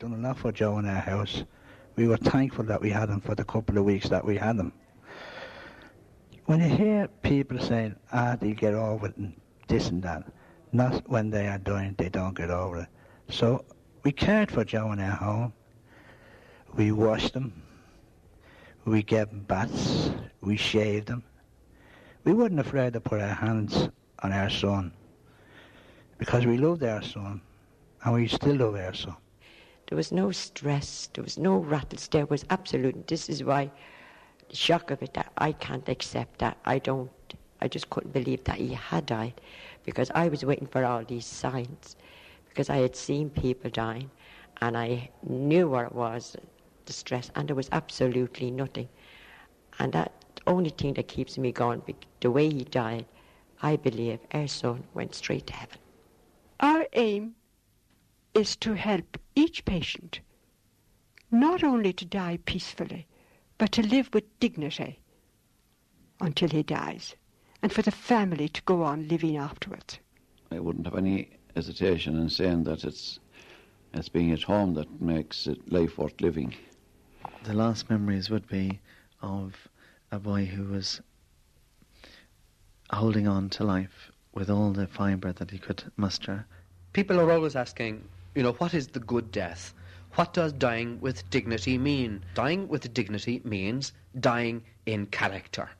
Done enough for Joe in our house. We were thankful that we had him for the couple of weeks that we had him. When you hear people saying, ah, they get over it and this and that, not when they are dying, they don't get over it. So we cared for Joe in our home. We washed him. We gave him baths. We shaved him. We weren't afraid to put our hands on our son because we loved our son and we still love our son. There was no stress, there was no rattles, there was absolute. This is why the shock of it that I can't accept that. I don't, I just couldn't believe that he had died because I was waiting for all these signs because I had seen people dying and I knew what it was, the stress, and there was absolutely nothing. And that only thing that keeps me going, the way he died, I believe our son went straight to heaven. Our aim is to help each patient not only to die peacefully, but to live with dignity until he dies, and for the family to go on living afterwards. I wouldn't have any hesitation in saying that it's it's being at home that makes it life worth living. The last memories would be of a boy who was holding on to life with all the fibre that he could muster. People are always asking, you know, what is the good death? What does dying with dignity mean? Dying with dignity means dying in character.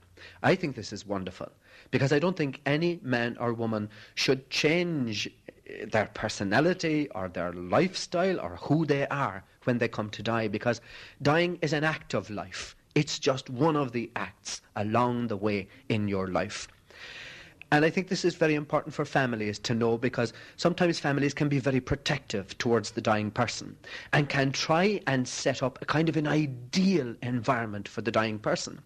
I think this is wonderful because I don't think any man or woman should change eh, their personality or their lifestyle or who they are when they come to die because dying is an act of life. It's just one of the acts along the way in your life. And I think this is very important for families to know because sometimes families can be very protective towards the dying person and can try and set up a kind of an ideal environment for the dying person.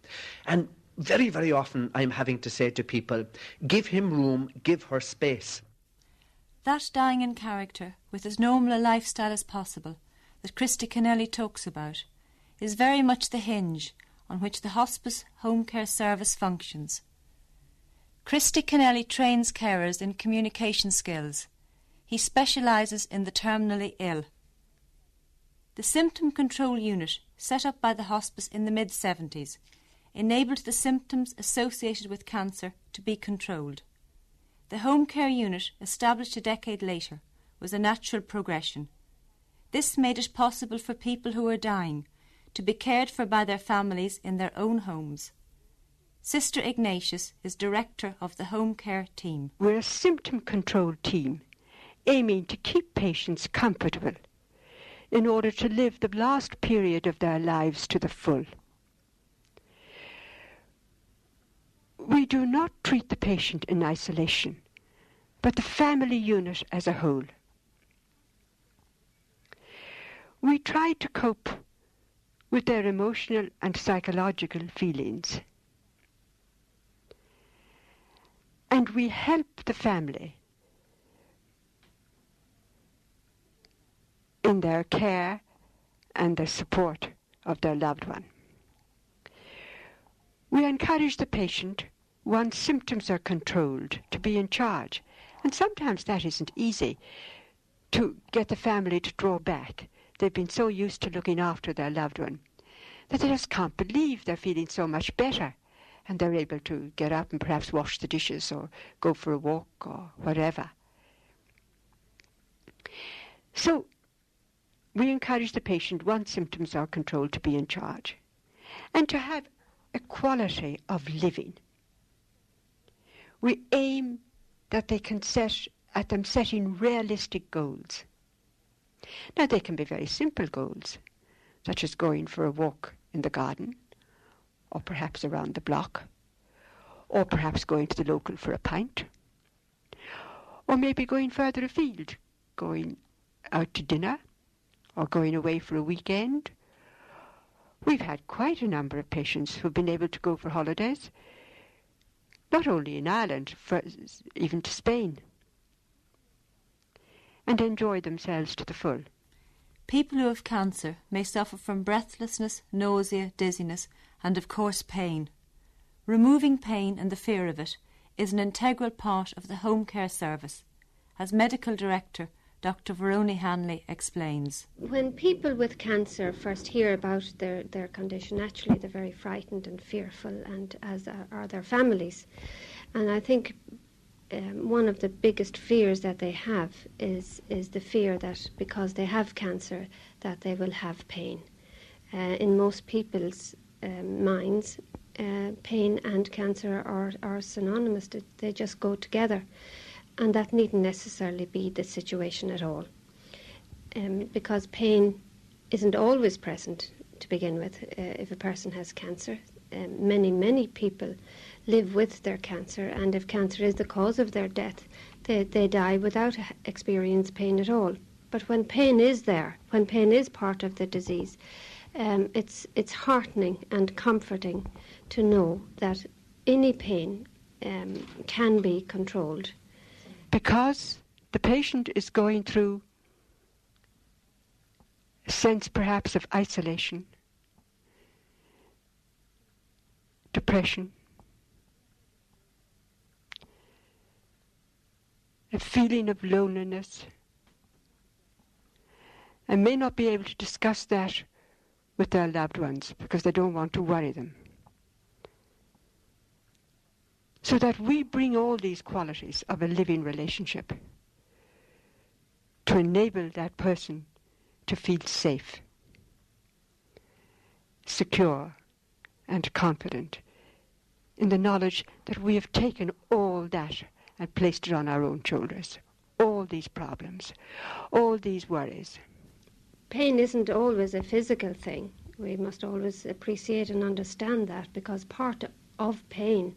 And very, very often I'm having to say to people, give him room, give her space. That dying in character, with as normal a lifestyle as possible, that Christy Kenneally talks about, is very much the hinge on which the hospice home care service functions. Christy Kenneally trains carers in communication skills. He specialises in the terminally ill. The symptom control unit, set up by the hospice in the mid 70s, enabled the symptoms associated with cancer to be controlled. The home care unit, established a decade later, was a natural progression. This made it possible for people who were dying to be cared for by their families in their own homes. Sister Ignatius is director of the home care team. We're a symptom control team aiming to keep patients comfortable in order to live the last period of their lives to the full. We do not treat the patient in isolation, but the family unit as a whole. We try to cope with their emotional and psychological feelings and we help the family in their care and the support of their loved one. We encourage the patient, once symptoms are controlled, to be in charge. And sometimes that isn't easy to get the family to draw back. They've been so used to looking after their loved one that they just can't believe they're feeling so much better and they're able to get up and perhaps wash the dishes or go for a walk or whatever. So, we encourage the patient, once symptoms are controlled, to be in charge and to have a quality of living. We aim that they can set at them setting realistic goals. Now, they can be very simple goals, such as going for a walk in the garden or perhaps around the block, or perhaps going to the local for a pint, or maybe going further afield, going out to dinner or going away for a weekend. We've had quite a number of patients who've been able to go for holidays, not only in Ireland, even to Spain, and enjoy themselves to the full. People who have cancer may suffer from breathlessness, nausea, dizziness, and of course pain. Removing pain and the fear of it is an integral part of the home care service. As medical director, Dr. Veroni Hanley explains. When people with cancer first hear about their, their condition, naturally they're very frightened and fearful, and as are their families. And I think um, one of the biggest fears that they have is is the fear that because they have cancer that they will have pain. Uh, in most people's um, minds, uh, pain and cancer are, are synonymous. They just go together, and that needn't necessarily be the situation at all. Um, because pain isn't always present to begin with. Uh, if a person has cancer, um, many many people live with their cancer, and if cancer is the cause of their death, they, they die without experience pain at all. But when pain is there, when pain is part of the disease, um, it's, it's heartening and comforting to know that any pain um, can be controlled. Because the patient is going through a sense perhaps of isolation, depression, a feeling of loneliness, and may not be able to discuss that with their loved ones because they don't want to worry them. So that we bring all these qualities of a living relationship to enable that person to feel safe, secure, and confident in the knowledge that we have taken all that and placed it on our own shoulders. All these problems, all these worries. Pain isn't always a physical thing. We must always appreciate and understand that because part of pain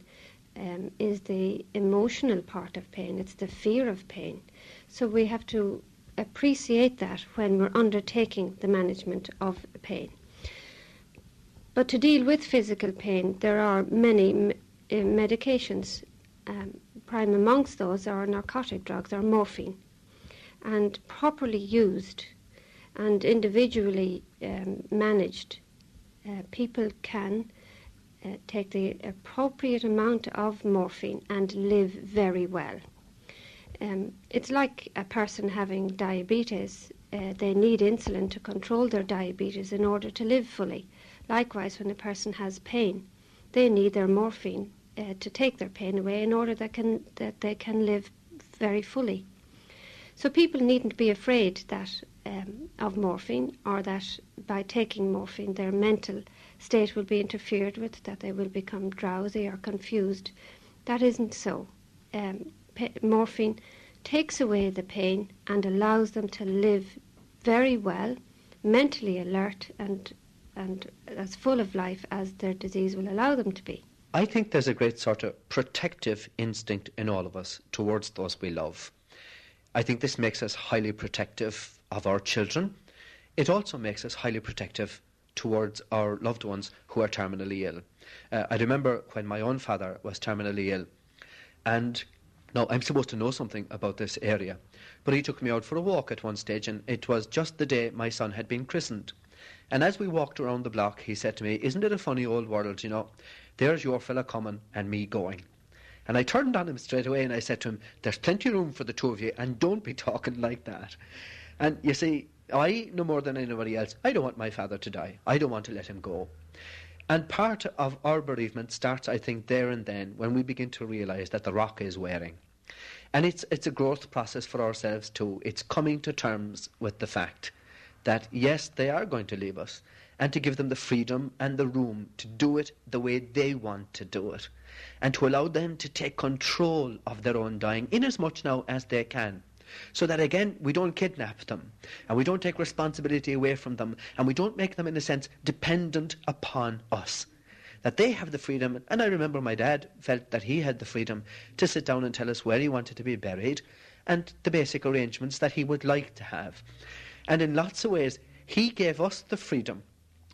um, is the emotional part of pain, it's the fear of pain. So we have to appreciate that when we're undertaking the management of pain. But to deal with physical pain, there are many m- uh, medications um, prime amongst those are narcotic drugs or morphine. And properly used and individually um, managed, uh, people can uh, take the appropriate amount of morphine and live very well. Um, it's like a person having diabetes. Uh, they need insulin to control their diabetes in order to live fully. Likewise, when a person has pain, they need their morphine uh, to take their pain away in order that can that they can live very fully. So people needn't be afraid that of morphine or that by taking morphine their mental state will be interfered with, that they will become drowsy or confused. That isn't so. Um, morphine takes away the pain and allows them to live very well, mentally alert and and as full of life as their disease will allow them to be. I think there's a great sort of protective instinct in all of us towards those we love. I think this makes us highly protective of our children. It also makes us highly protective towards our loved ones who are terminally ill. Uh, I remember when my own father was terminally ill, and now I'm supposed to know something about this area, but he took me out for a walk at one stage, and it was just the day my son had been christened. And as we walked around the block, he said to me, Isn't it a funny old world, you know? There's your fella coming and me going. And I turned on him straight away and I said to him, There's plenty of room for the two of you and don't be talking like that. And you see, I, no more than anybody else, I don't want my father to die. I don't want to let him go. And part of our bereavement starts, I think, there and then when we begin to realise that the rock is wearing. And it's, it's a growth process for ourselves too. It's coming to terms with the fact that, yes, they are going to leave us and to give them the freedom and the room to do it the way they want to do it, and to allow them to take control of their own dying in as much now as they can. So that again, we don't kidnap them, and we don't take responsibility away from them, and we don't make them, in a sense, dependent upon us. That they have the freedom, and I remember my dad felt that he had the freedom to sit down and tell us where he wanted to be buried, and the basic arrangements that he would like to have. And in lots of ways, he gave us the freedom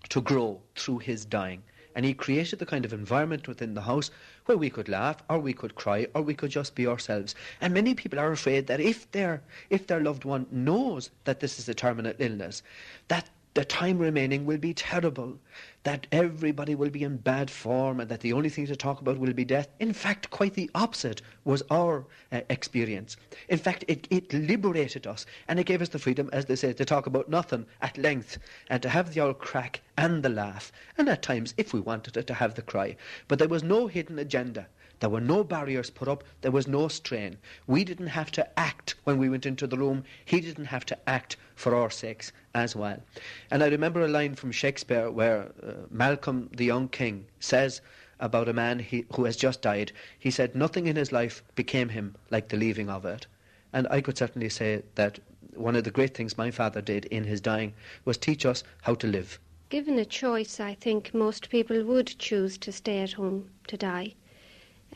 to grow through his dying. And he created the kind of environment within the house where we could laugh, or we could cry, or we could just be ourselves. And many people are afraid that if their if their loved one knows that this is a terminal illness, that the time remaining will be terrible, that everybody will be in bad form, and that the only thing to talk about will be death. In fact, quite the opposite was our uh, experience. In fact, it, it liberated us, and it gave us the freedom, as they say, to talk about nothing at length, and to have the old crack and the laugh, and at times, if we wanted it, to have the cry. But there was no hidden agenda. There were no barriers put up. There was no strain. We didn't have to act when we went into the room. He didn't have to act for our sakes as well. And I remember a line from Shakespeare where uh, Malcolm, the young king, says about a man he, who has just died, he said, Nothing in his life became him like the leaving of it. And I could certainly say that one of the great things my father did in his dying was teach us how to live. Given a choice, I think most people would choose to stay at home to die.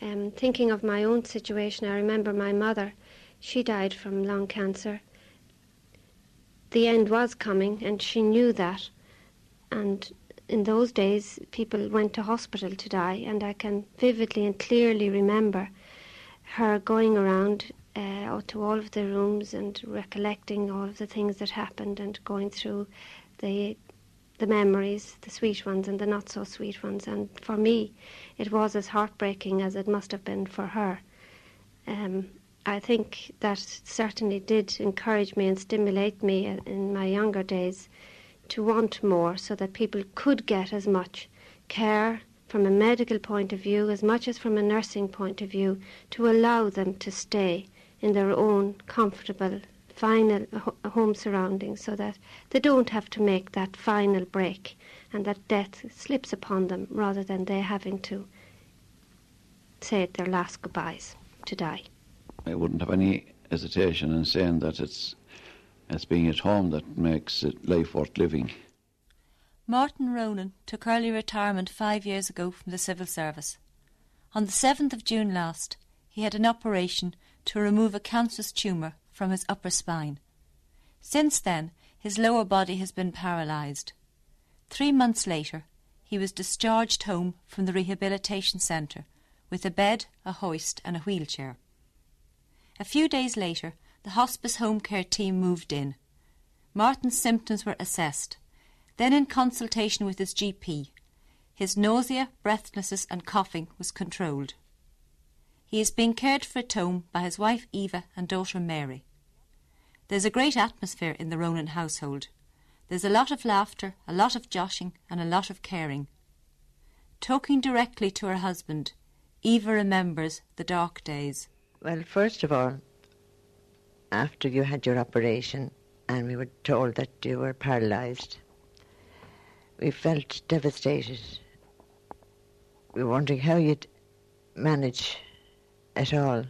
Um, thinking of my own situation, I remember my mother, she died from lung cancer. The end was coming, and she knew that. And in those days, people went to hospital to die, and I can vividly and clearly remember her going around uh, to all of the rooms and recollecting all of the things that happened and going through the the memories, the sweet ones and the not so sweet ones. And for me, it was as heartbreaking as it must have been for her. Um, I think that certainly did encourage me and stimulate me in my younger days to want more so that people could get as much care from a medical point of view as much as from a nursing point of view to allow them to stay in their own comfortable final home surroundings so that they don't have to make that final break and that death slips upon them rather than they having to say their last goodbyes to die. I wouldn't have any hesitation in saying that it's it's being at home that makes it life worth living. Martin Ronan took early retirement five years ago from the civil service. On the 7th of June last, he had an operation to remove a cancerous tumour from his upper spine. Since then, his lower body has been paralysed. Three months later, he was discharged home from the rehabilitation centre with a bed, a hoist, and a wheelchair. A few days later, the hospice home care team moved in. Martin's symptoms were assessed. Then, in consultation with his GP, his nausea, breathlessness, and coughing was controlled. He is being cared for at home by his wife Eva and daughter Mary. There's a great atmosphere in the Ronan household. There's a lot of laughter, a lot of joshing, and a lot of caring. Talking directly to her husband, Eva remembers the dark days. Well, first of all, after you had your operation and we were told that you were paralysed, we felt devastated. We were wondering how you'd manage at all.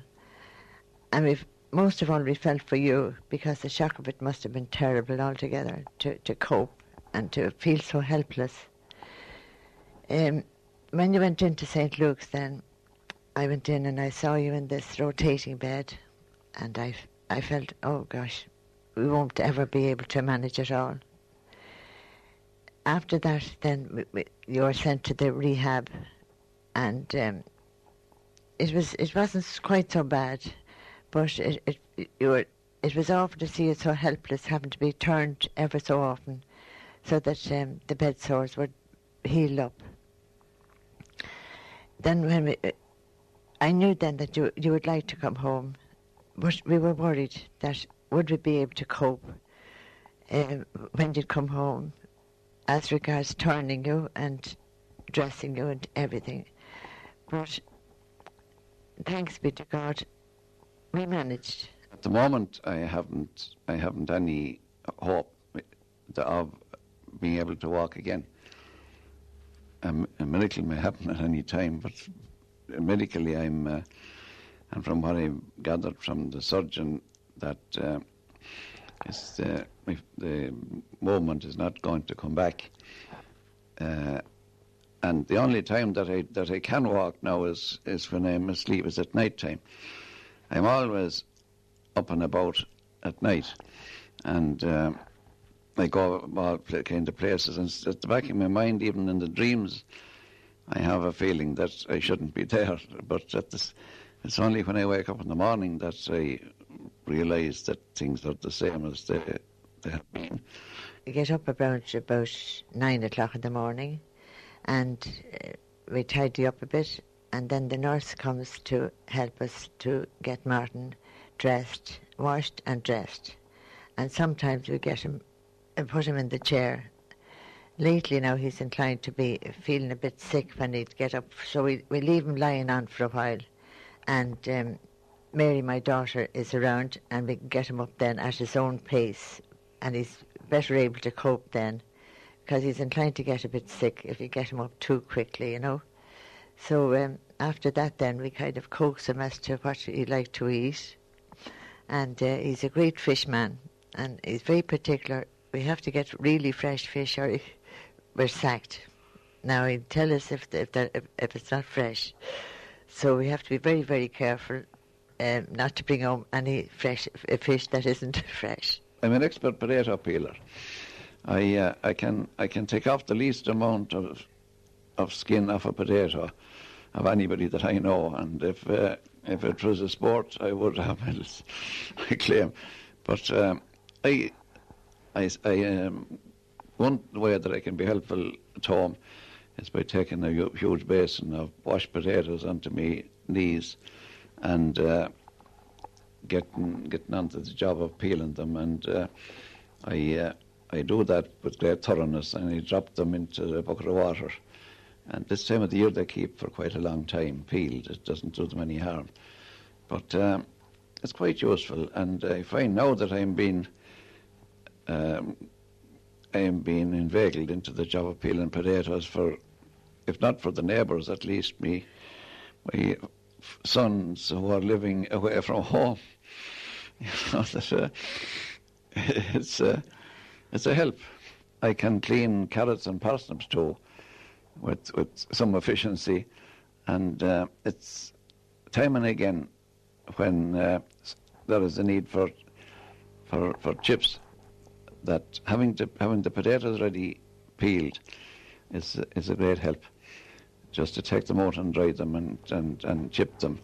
And we've most of all we felt for you because the shock of it must have been terrible altogether to, to cope and to feel so helpless. Um, when you went into St. Luke's then, I went in and I saw you in this rotating bed and I, I felt, oh gosh, we won't ever be able to manage it all. After that, then we, we, you were sent to the rehab and um, it was it wasn't quite so bad but it, it, you were, it was awful to see you so helpless, having to be turned ever so often, so that um, the bed sores would heal up. Then when we, uh, I knew then that you you would like to come home, but we were worried that would we be able to cope uh, when you'd come home, as regards turning you and dressing you and everything. But thanks be to God, we managed. At the moment, I haven't, I haven't any hope of being able to walk again. Um, a miracle may happen at any time, but medically, I'm, uh, and from what I gathered from the surgeon, that uh, uh, the movement is not going to come back. Uh, and the only time that I that I can walk now is is when I'm asleep, is at night time. I'm always up and about at night, and uh, I go all kind of places, and at the back of my mind, even in the dreams, I have a feeling that I shouldn't be there. But this, it's only when I wake up in the morning that I realise that things are the same as they, they have been. We get up about about nine o'clock in the morning, and uh, we tidy up a bit, and then the nurse comes to help us to get Martin dressed, washed and dressed. And sometimes we get him and put him in the chair. Lately now he's inclined to be feeling a bit sick when he'd get up, so we, we leave him lying on for a while. And um, Mary, my daughter, is around and we can get him up then at his own pace and he's better able to cope then because he's inclined to get a bit sick if you get him up too quickly, you know. So um, after that, then we kind of coax him as to what he'd like to eat. And uh, he's a great fish man, and he's very particular. We have to get really fresh fish, or we're sacked. Now he'd tell us if if, if, if it's not fresh. So we have to be very very careful um, not to bring home any fresh fish that isn't fresh. I'm an expert potato peeler. I uh, I can I can take off the least amount of of skin off a potato of anybody that I know, and if uh, if it was a sport, I would have medals. I claim, but um, I I, I um, one way that I can be helpful at home is by taking a huge basin of washed potatoes onto my knees and uh, getting getting onto the job of peeling them, and uh, I uh, I do that with great thoroughness, and I drop them into a bucket of water. And this time of the year they keep for quite a long time peeled. It doesn't do them any harm, but um, it's quite useful. And I find now that I'm being um, I am being inveigled into the job of peeling potatoes for, if not for the neighbours, at least me, my sons who are living away from home. You know that uh, it's uh, it's a help. I can clean carrots and parsnips too, with with some efficiency, and uh, it's time and again when uh, there is a need for for for chips that having to having the potatoes ready peeled is is a great help. Just to take them out and dry them and and, and chip them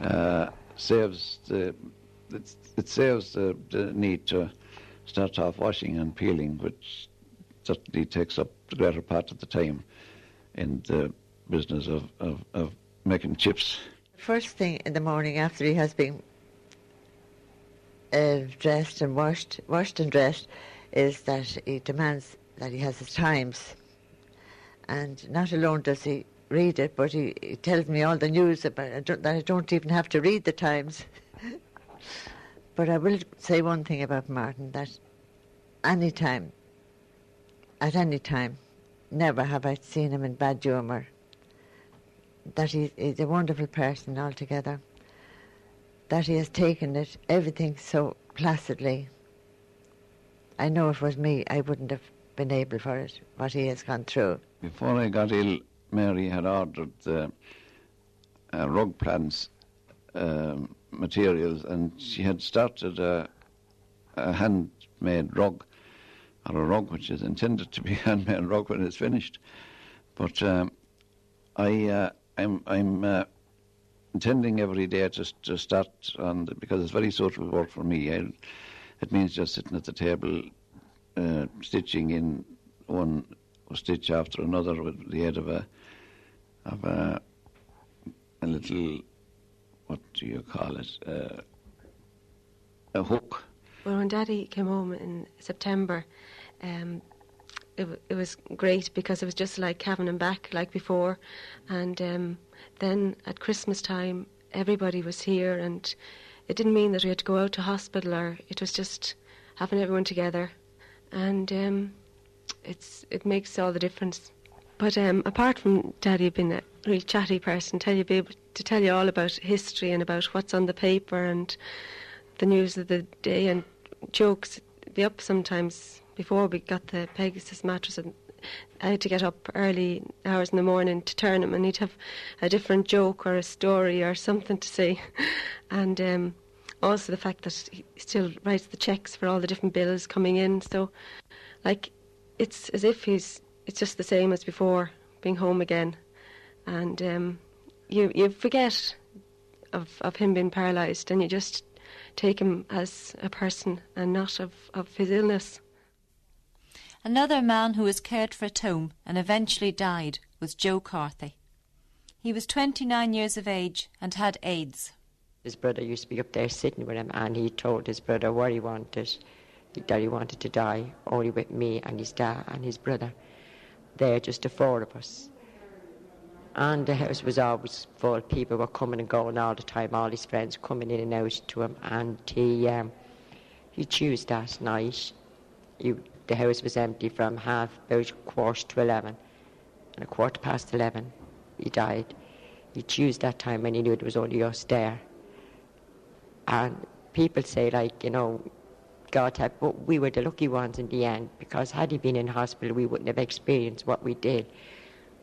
uh, saves the it, it saves the, the need to start off washing and peeling, which certainly takes up the greater part of the time in the business of, of, of making chips. First thing in the morning after he has been uh, dressed and washed, washed and dressed, is that he demands that he has his times. And not alone does he read it, but he, he tells me all the news about it, that I don't even have to read the Times. but I will say one thing about Martin, that any time, at any time, never have I seen him in bad humour. That he, he's a wonderful person altogether. That he has taken it, everything so placidly. I know if it was me, I wouldn't have been able for it, what he has gone through. Before I got ill, Mary had ordered uh, uh, rug plants um, materials, and she had started a, a, handmade rug, or a rug which is intended to be a handmade rug when it's finished. But um, I, uh, I'm, I'm uh, intending every day to, to start on because it's very social work for me. I, it means just sitting at the table, uh, stitching in one stitch after another with the aid of a of a, a little what do you call it uh, a hook. Well, when Daddy came home in September, um, it, it was great because it was just like having him back like before, and um, then at Christmas time everybody was here, and it didn't mean that we had to go out to hospital or it was just having everyone together, and um, it's it makes all the difference. But um, apart from Daddy being a really chatty person, tell you be able to tell you all about history and about what's on the paper and the news of the day and jokes. Be up sometimes before we got the Pegasus mattress and I had to get up early hours in the morning to turn him, and he'd have a different joke or a story or something to say. And um, also the fact that he still writes the checks for all the different bills coming in. So, like, it's as if he's it's just the same as before, being home again, and um, you you forget of of him being paralysed, and you just take him as a person and not of, of his illness. Another man who was cared for at home and eventually died was Joe Carthy. He was 29 years of age and had AIDS. His brother used to be up there sitting with him, and he told his brother what he wanted, that he wanted to die only with me and his dad and his brother. There, just the four of us. And the house was always full. People were coming and going all the time. All his friends coming in and out to him. And he um, he chose that night. He, the house was empty from half about quarter to eleven, and a quarter past eleven, he died. He chose that time when he knew it was only us there. And people say, like, you know, God help, but we were the lucky ones in the end because had he been in hospital, we wouldn't have experienced what we did.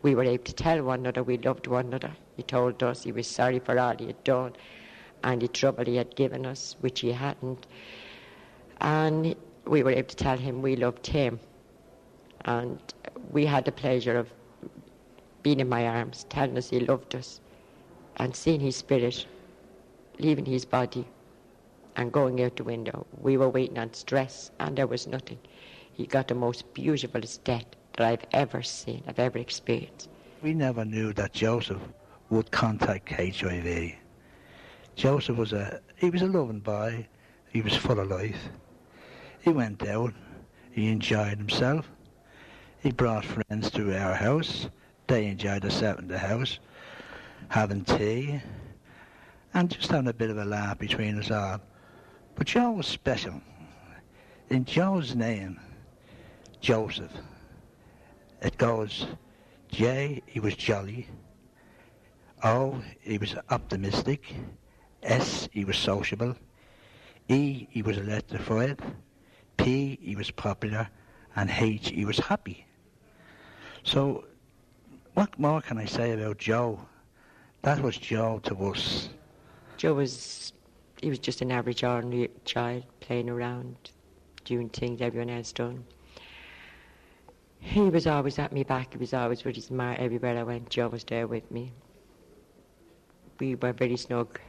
We were able to tell one another we loved one another. He told us he was sorry for all he had done and the trouble he had given us, which he hadn't. And we were able to tell him we loved him. And we had the pleasure of being in my arms, telling us he loved us, and seeing his spirit leaving his body and going out the window. We were waiting on stress, and there was nothing. He got the most beautiful death that I've ever seen, I've ever experienced. We never knew that Joseph would contact HIV. Joseph was a he was a loving boy. He was full of life. He went out. He enjoyed himself. He brought friends to our house. They enjoyed themselves in the house, having tea, and just having a bit of a laugh between us all. But Joe was special. In Joe's name, Joseph, it goes J, he was jolly. O, he was optimistic. S, he was sociable. E, he was electrified. He was popular. And H, he was happy. So, what more can I say about Joe? That was Joe to us. Joe was, he was just an average ordinary child playing around, doing things everyone else done. He was always at me back. He was always with his ma everywhere I went. Joe was there with me. We were very snug.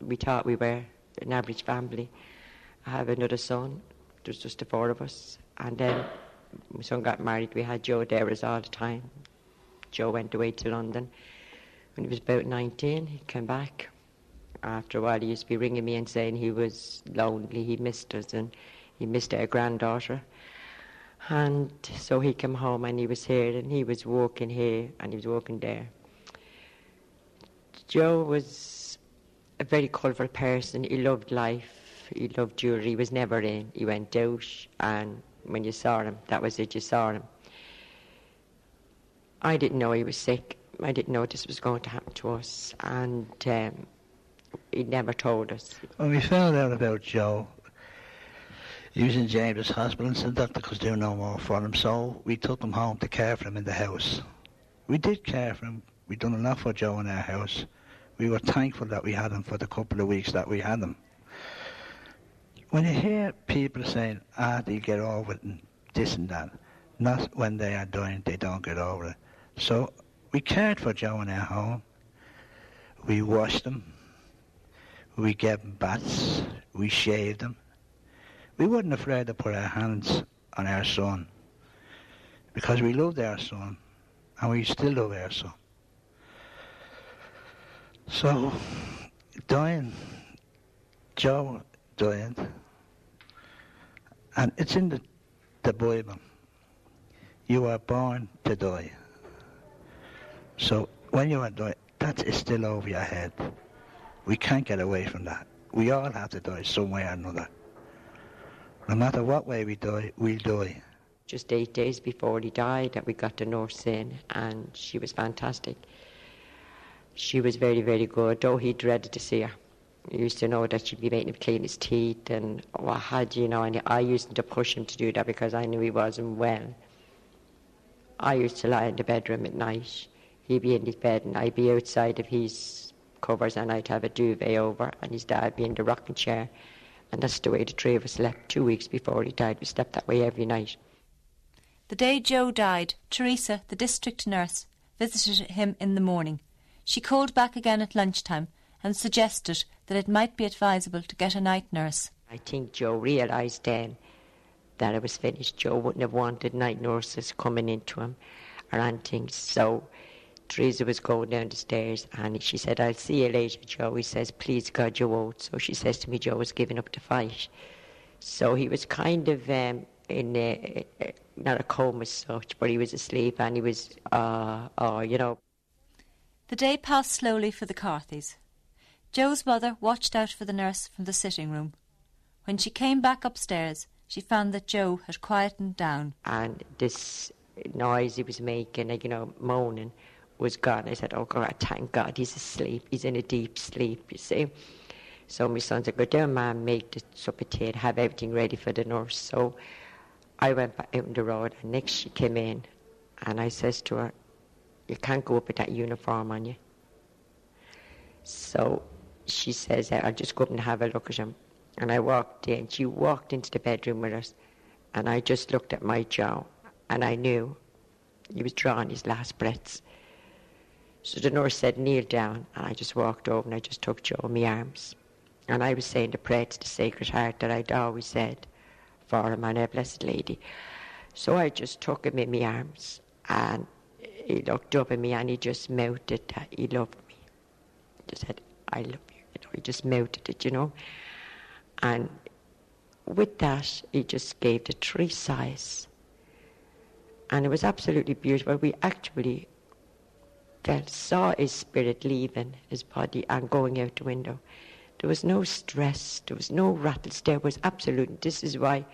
We thought we were an average family. I have another son. There's just the four of us. And then my son got married. We had Joe there all the time. Joe went away to London. When he was about 19, he came back after a while, he used to be ringing me and saying he was lonely, he missed us, and he missed our granddaughter. And so he came home and he was here, and he was walking here, and he was walking there. Joe was a very colourful person. He loved life. He loved jewellery. He was never in. He went out, and when you saw him, that was it. You saw him. I didn't know he was sick. I didn't know this was going to happen to us, and um, he never told us. When we found out about Joe, he was in James's hospital and the doctor could do no more for him, so we took him home to care for him in the house. We did care for him. We'd done enough for Joe in our house. We were thankful that we had him for the couple of weeks that we had him. When you hear people saying, ah, they get over it and this and that, not when they are dying, they don't get over it. So we cared for Joe in our home. We washed them. We gave him baths. We shaved them. We weren't afraid to put our hands on our son because we loved our son and we still love our son. So, dying, Joe died, and it's in the, the Bible. You are born to die. So when you are dying, that is still over your head. We can't get away from that. We all have to die some way or another. No matter what way we die, we'll die. Just eight days before he died, that we got the nurse in, and she was fantastic. She was very, very good, though he dreaded to see her. Used to know that she'd be making him clean his teeth and what had you know, and I used to push him to do that because I knew he wasn't well. I used to lie in the bedroom at night. He'd be in his bed and I'd be outside of his covers and I'd have a duvet over and his dad'd be in the rocking chair. And that's the way the three of us slept two weeks before he died. We slept that way every night. The day Joe died, Teresa, the district nurse, visited him in the morning. She called back again at lunchtime and suggested that it might be advisable to get a night nurse. I think Joe realised then that it was finished. Joe wouldn't have wanted night nurses coming into him or anything. So Teresa was going down the stairs and she said, I'll see you later, Joe. He says, please God, you won't. So she says to me, Joe was giving up the fight. So he was kind of um, in a, not a coma as such, but he was asleep and he was, uh, uh, you know. The day passed slowly for the Carthys. Joe's mother watched out for the nurse from the sitting room. When she came back upstairs, she found that Joe had quietened down. And this noise he was making, like, you know, moaning, was gone. I said, Oh God, thank God he's asleep. He's in a deep sleep, you see. So my son said, Go down, ma'am, make the supper tea have everything ready for the nurse. So I went back out on the road and next she came in and I says to her, You can't go up with that uniform on you. So she says, I'll just go up and have a look at him. And I walked in. She walked into the bedroom with us and I just looked at my Joe and I knew he was drawing his last breaths. So the nurse said, kneel down. And I just walked over and I just took Joe in my arms. And I was saying the prayer to the Sacred Heart that I'd always said for him and our Blessed Lady. So I just took him in my arms and he looked up at me and he just mouthed that he loved me. He just said, I love he just melted it, you know. And with that, he just gave the tree size. And it was absolutely beautiful. We actually felt, saw his spirit leaving his body and going out the window. There was no stress, there was no rattles, there was absolute, this is why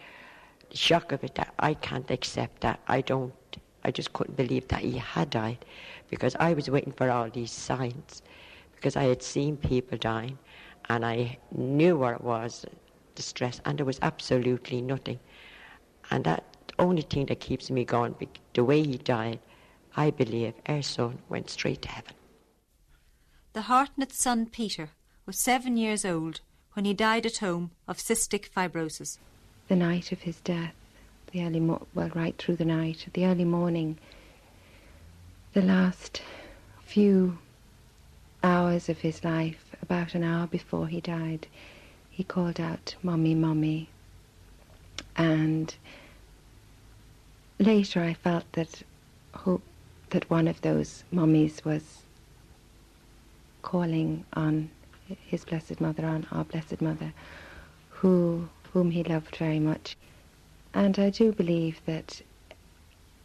the shock of it, that I can't accept that. I don't, I just couldn't believe that he had died because I was waiting for all these signs because I had seen people dying and I knew what it was, distress, and there was absolutely nothing. And that only thing that keeps me going, the way he died, I believe our son went straight to heaven. The Hartnett's son Peter was seven years old when he died at home of cystic fibrosis. The night of his death, the early mo- well, right through the night, the early morning, the last few hours of his life, about an hour before he died, he called out, "Mummy, mummy," and later I felt that hope that one of those mummies was calling on his blessed mother, on our blessed mother, who whom he loved very much. And I do believe that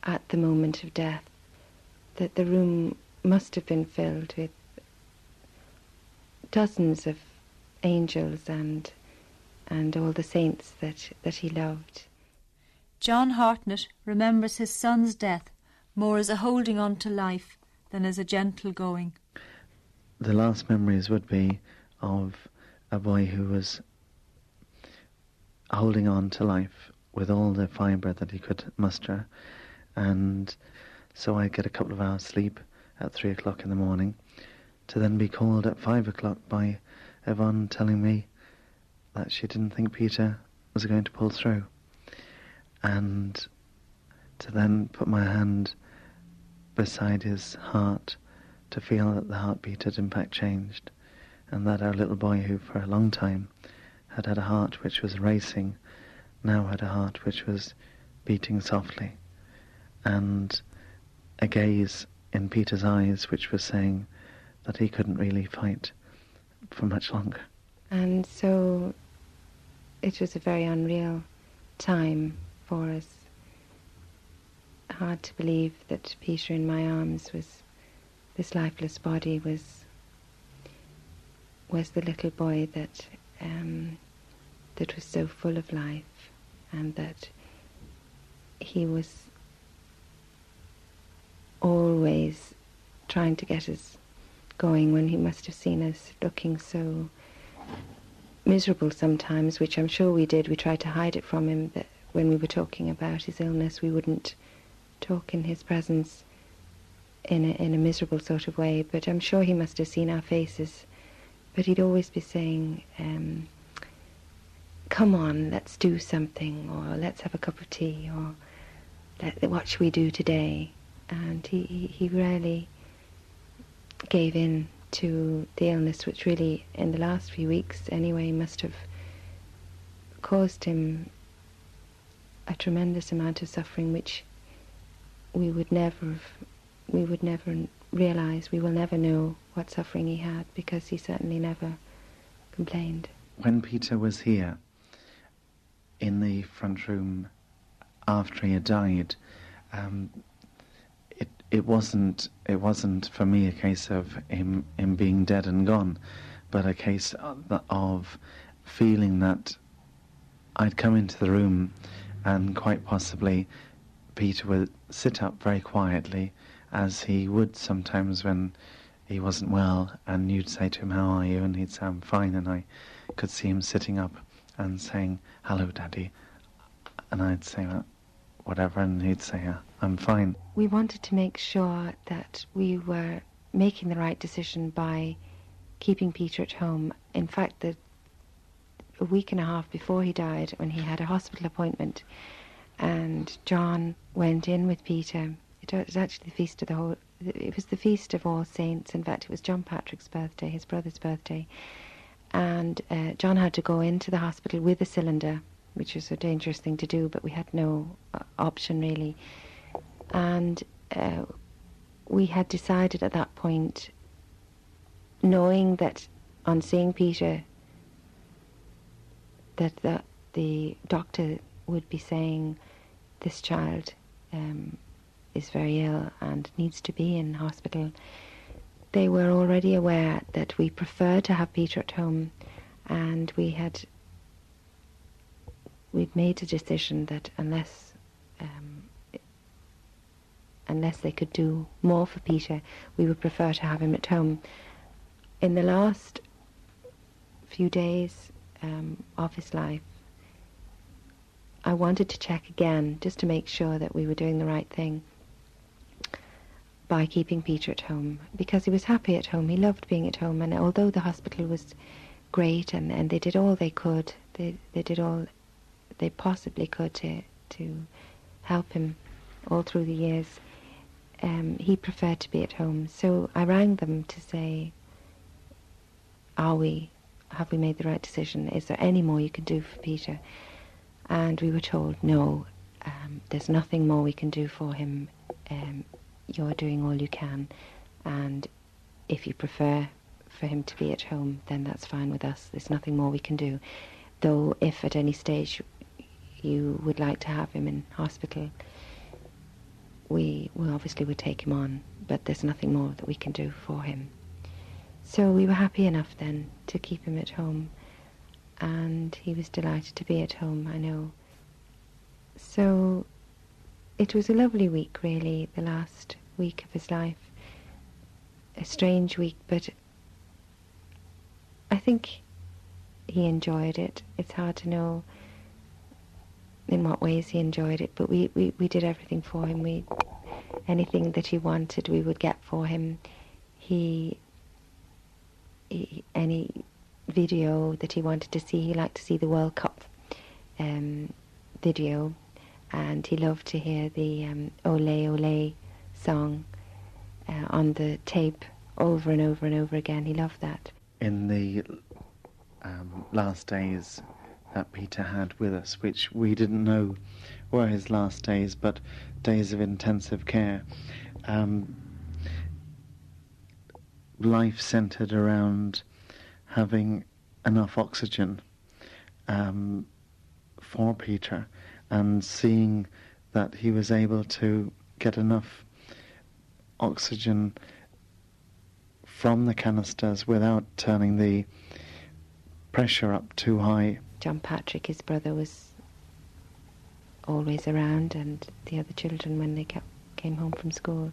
at the moment of death, that the room must have been filled with dozens of angels and and all the saints that, that he loved. John Hartnett remembers his son's death more as a holding on to life than as a gentle going. The last memories would be of a boy who was holding on to life with all the fibre that he could muster. And so I get a couple of hours sleep at three o'clock in the morning to then be called at five o'clock by Yvonne telling me that she didn't think Peter was going to pull through. And to then put my hand beside his heart to feel that the heartbeat had in fact changed and that our little boy who for a long time had had a heart which was racing now had a heart which was beating softly and a gaze in Peter's eyes which was saying that he couldn't really fight for much longer. And so it was a very unreal time for us hard to believe that Peter in my arms was this lifeless body was was the little boy that um, that was so full of life and that he was always trying to get us going when he must have seen us looking so miserable sometimes, which I'm sure we did. We tried to hide it from him that when we were talking about his illness, we wouldn't talk in his presence in a, in a miserable sort of way, but I'm sure he must have seen our faces but he'd always be saying, um, "Come on, let's do something," or "Let's have a cup of tea," or "What should we do today?" And he, he, he rarely gave in to the illness, which really, in the last few weeks anyway, must have caused him a tremendous amount of suffering, which we would never have, we would never realize, we will never know what suffering he had because he certainly never complained. When Peter was here in the front room after he had died, um, it wasn't it wasn't for me a case of him him being dead and gone, but a case of, feeling that I'd come into the room and quite possibly Peter would sit up very quietly, as he would sometimes when he wasn't well, and you'd say to him, How are you? And he'd say, I'm fine. And I could see him sitting up and saying, Hello, Daddy. And I'd say, Whatever. And he'd say, ah, I'm fine. We wanted to make sure that we were making the right decision by keeping Peter at home. In fact, the a week and a half before he died, when he had a hospital appointment, and John went in with Peter. It was actually the feast of the whole. It was the feast of all saints. In fact, it was John Patrick's birthday, his brother's birthday, and uh, John had to go into the hospital with a cylinder, which was a dangerous thing to do, but we had no uh, option really. And uh, we had decided at that point, knowing that on seeing Peter that the, the doctor would be saying, this child um, is very ill and needs to be in hospital. They were already aware that we prefer to have Peter at home, and we had we'd made a decision that unless um, unless they could do more for Peter, we would prefer to have him at home. In the last few days, um, of his life, I wanted to check again just to make sure that we were doing the right thing by keeping Peter at home because he was happy at home. He loved being at home, and although the hospital was great and, and they did all they could, they they did all they possibly could to to help him all through the years. Um, he preferred to be at home, so I rang them to say, "Are we have we made the right decision? Is there any more you can do for Peter? And we were told, no, um, there's nothing more we can do for him. Um, you're doing all you can. And if you prefer for him to be at home, then that's fine with us. There's nothing more we can do. Though if at any stage you would like to have him in hospital, we, we obviously would take him on, but there's nothing more that we can do for him. So we were happy enough then to keep him at home, and he was delighted to be at home, I know. So it was a lovely week, really, the last week of his life. A strange week, but I think he enjoyed it. It's hard to know in what ways he enjoyed it, but we, we, we did everything for him. We anything that he wanted, we would get for him. He any video that he wanted to see. He liked to see the World Cup um, video, and he loved to hear the um, Ole Ole song uh, on the tape over and over and over again. He loved that. In the um, last days that Peter had with us, which we didn't know were his last days, but days of intensive care. Um, life centered around having enough oxygen um, for Peter and seeing that he was able to get enough oxygen from the canisters without turning the pressure up too high. John Patrick, his brother, was always around, and the other children, when they came home from school,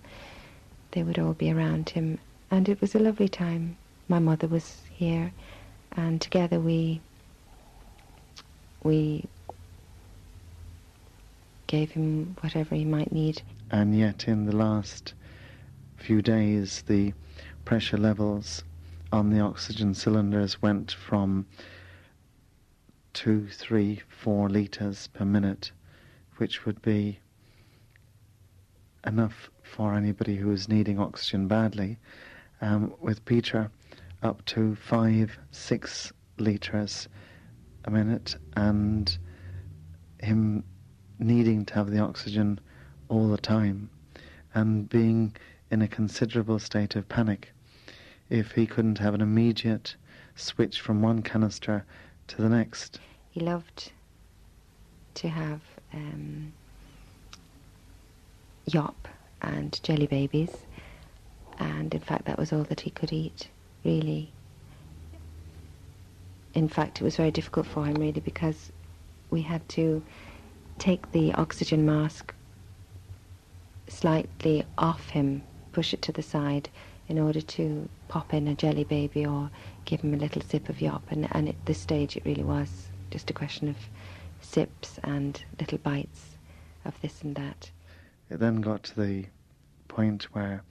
they would all be around him and it was a lovely time. My mother was here, and together we we gave him whatever he might need. And yet, in the last few days, the pressure levels on the oxygen cylinders went from two, three, four litres per minute, which would be enough for anybody who is needing oxygen badly. Um, with Peter, up to five, six litres a minute, and him needing to have the oxygen all the time, and being in a considerable state of panic if he couldn't have an immediate switch from one canister to the next. He loved to have um, yop and jelly babies, and in fact, that was all that he could eat, really. In fact, it was very difficult for him, really, because we had to take the oxygen mask slightly off him, push it to the side in order to pop in a jelly baby or give him a little sip of yop. And, and at this stage, it really was just a question of sips and little bites of this and that. It then got to the point where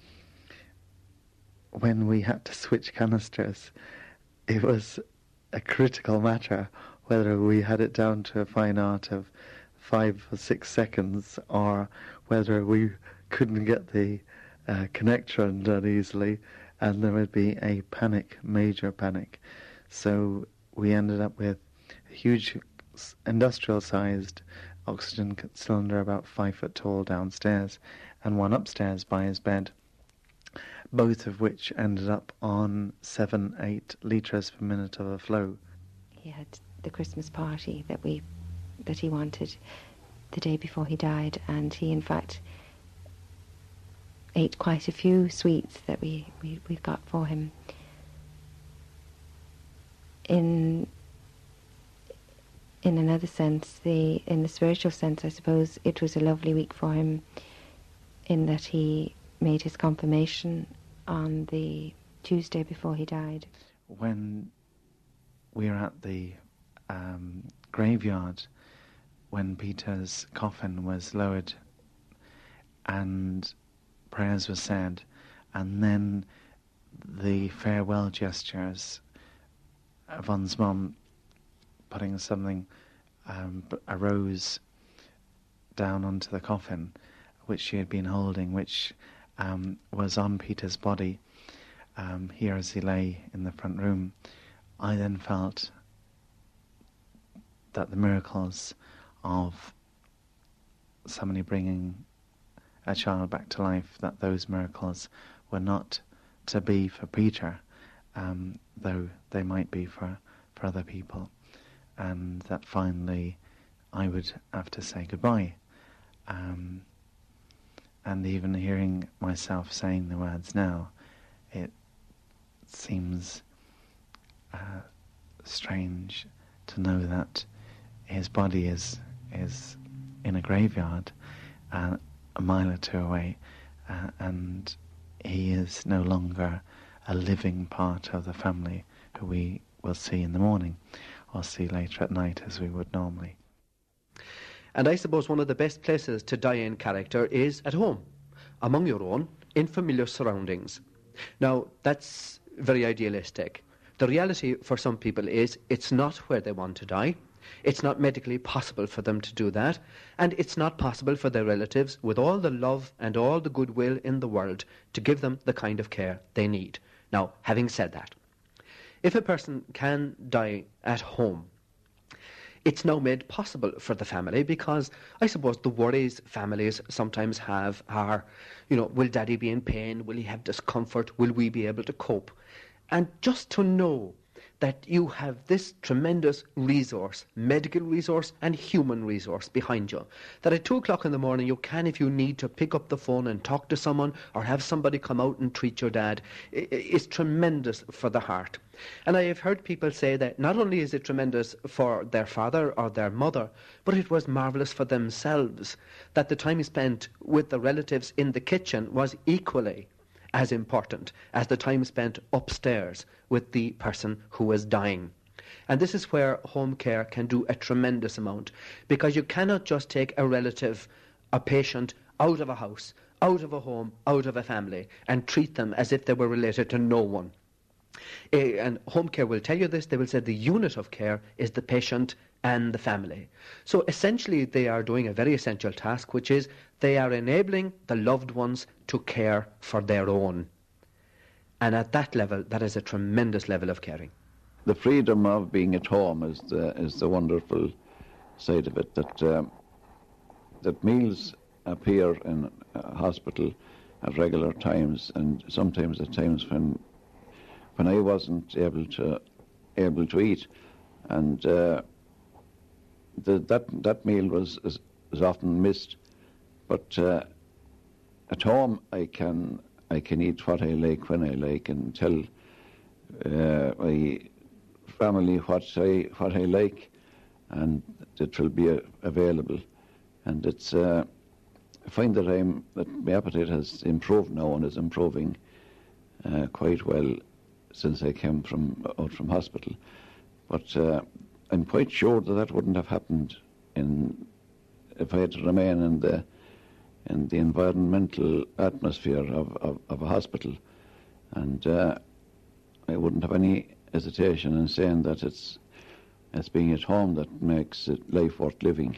when we had to switch canisters, it was a critical matter whether we had it down to a fine art of five or six seconds or whether we couldn't get the uh, connector undone easily and there would be a panic, major panic. So we ended up with a huge industrial sized oxygen cylinder about five foot tall downstairs and one upstairs by his bed, both of which ended up on seven, eight litres per minute of a flow. He had the Christmas party that we that he wanted the day before he died, and he in fact ate quite a few sweets that we, we, we got for him. In in another sense, the in the spiritual sense, I suppose it was a lovely week for him, in that he made his confirmation on the Tuesday before he died. When we were at the um, graveyard, when Peter's coffin was lowered, and prayers were said, and then the farewell gestures of one's mum putting something, um, a rose down onto the coffin, which she had been holding, which um, was on Peter's body um, here as he lay in the front room. I then felt that the miracles of somebody bringing a child back to life, that those miracles were not to be for Peter, um, though they might be for, for other people and that finally I would have to say goodbye. Um, and even hearing myself saying the words now, it seems uh, strange to know that his body is is in a graveyard uh, a mile or two away, uh, and he is no longer a living part of the family who we will see in the morning or see later at night as we would normally. And I suppose one of the best places to die in character is at home, among your own, in familiar surroundings. Now, that's very idealistic. The reality for some people is it's not where they want to die. It's not medically possible for them to do that. And it's not possible for their relatives, with all the love and all the goodwill in the world, to give them the kind of care they need. Now, having said that, if a person can die at home, it's now made possible for the family because I suppose the worries families sometimes have are, you know, will daddy be in pain? Will he have discomfort? Will we be able to cope? And just to know that you have this tremendous resource, medical resource and human resource behind you. That at two o'clock in the morning you can, if you need to, pick up the phone and talk to someone or have somebody come out and treat your dad is tremendous for the heart. And I have heard people say that not only is it tremendous for their father or their mother, but it was marvellous for themselves that the time spent with the relatives in the kitchen was equally as important as the time spent upstairs with the person who is dying. And this is where home care can do a tremendous amount because you cannot just take a relative, a patient, out of a house, out of a home, out of a family, and treat them as if they were related to no one. Eh, and home care will tell you this. They will say the unit of care is the patient and the family. So essentially, they are doing a very essential task, which is they are enabling the loved ones to care for their own. And at that level, that is a tremendous level of caring. The freedom of being at home is the, is the wonderful side of it. That um, that meals appear in hospital at regular times, and sometimes at times when when I wasn't able to able to eat, and uh, the, that that meal was is, often missed. But uh, at home, I can I can eat what I like when I like and tell uh, my family what I what I like, and it will be uh, available. And it's uh, I find that I'm that my appetite has improved now and is improving uh, quite well since I came from out from hospital. But uh, I'm quite sure that that wouldn't have happened in if I had to remain in the in the environmental atmosphere of, of, of a hospital, and uh, I wouldn't have any hesitation in saying that it's it's being at home that makes life worth living.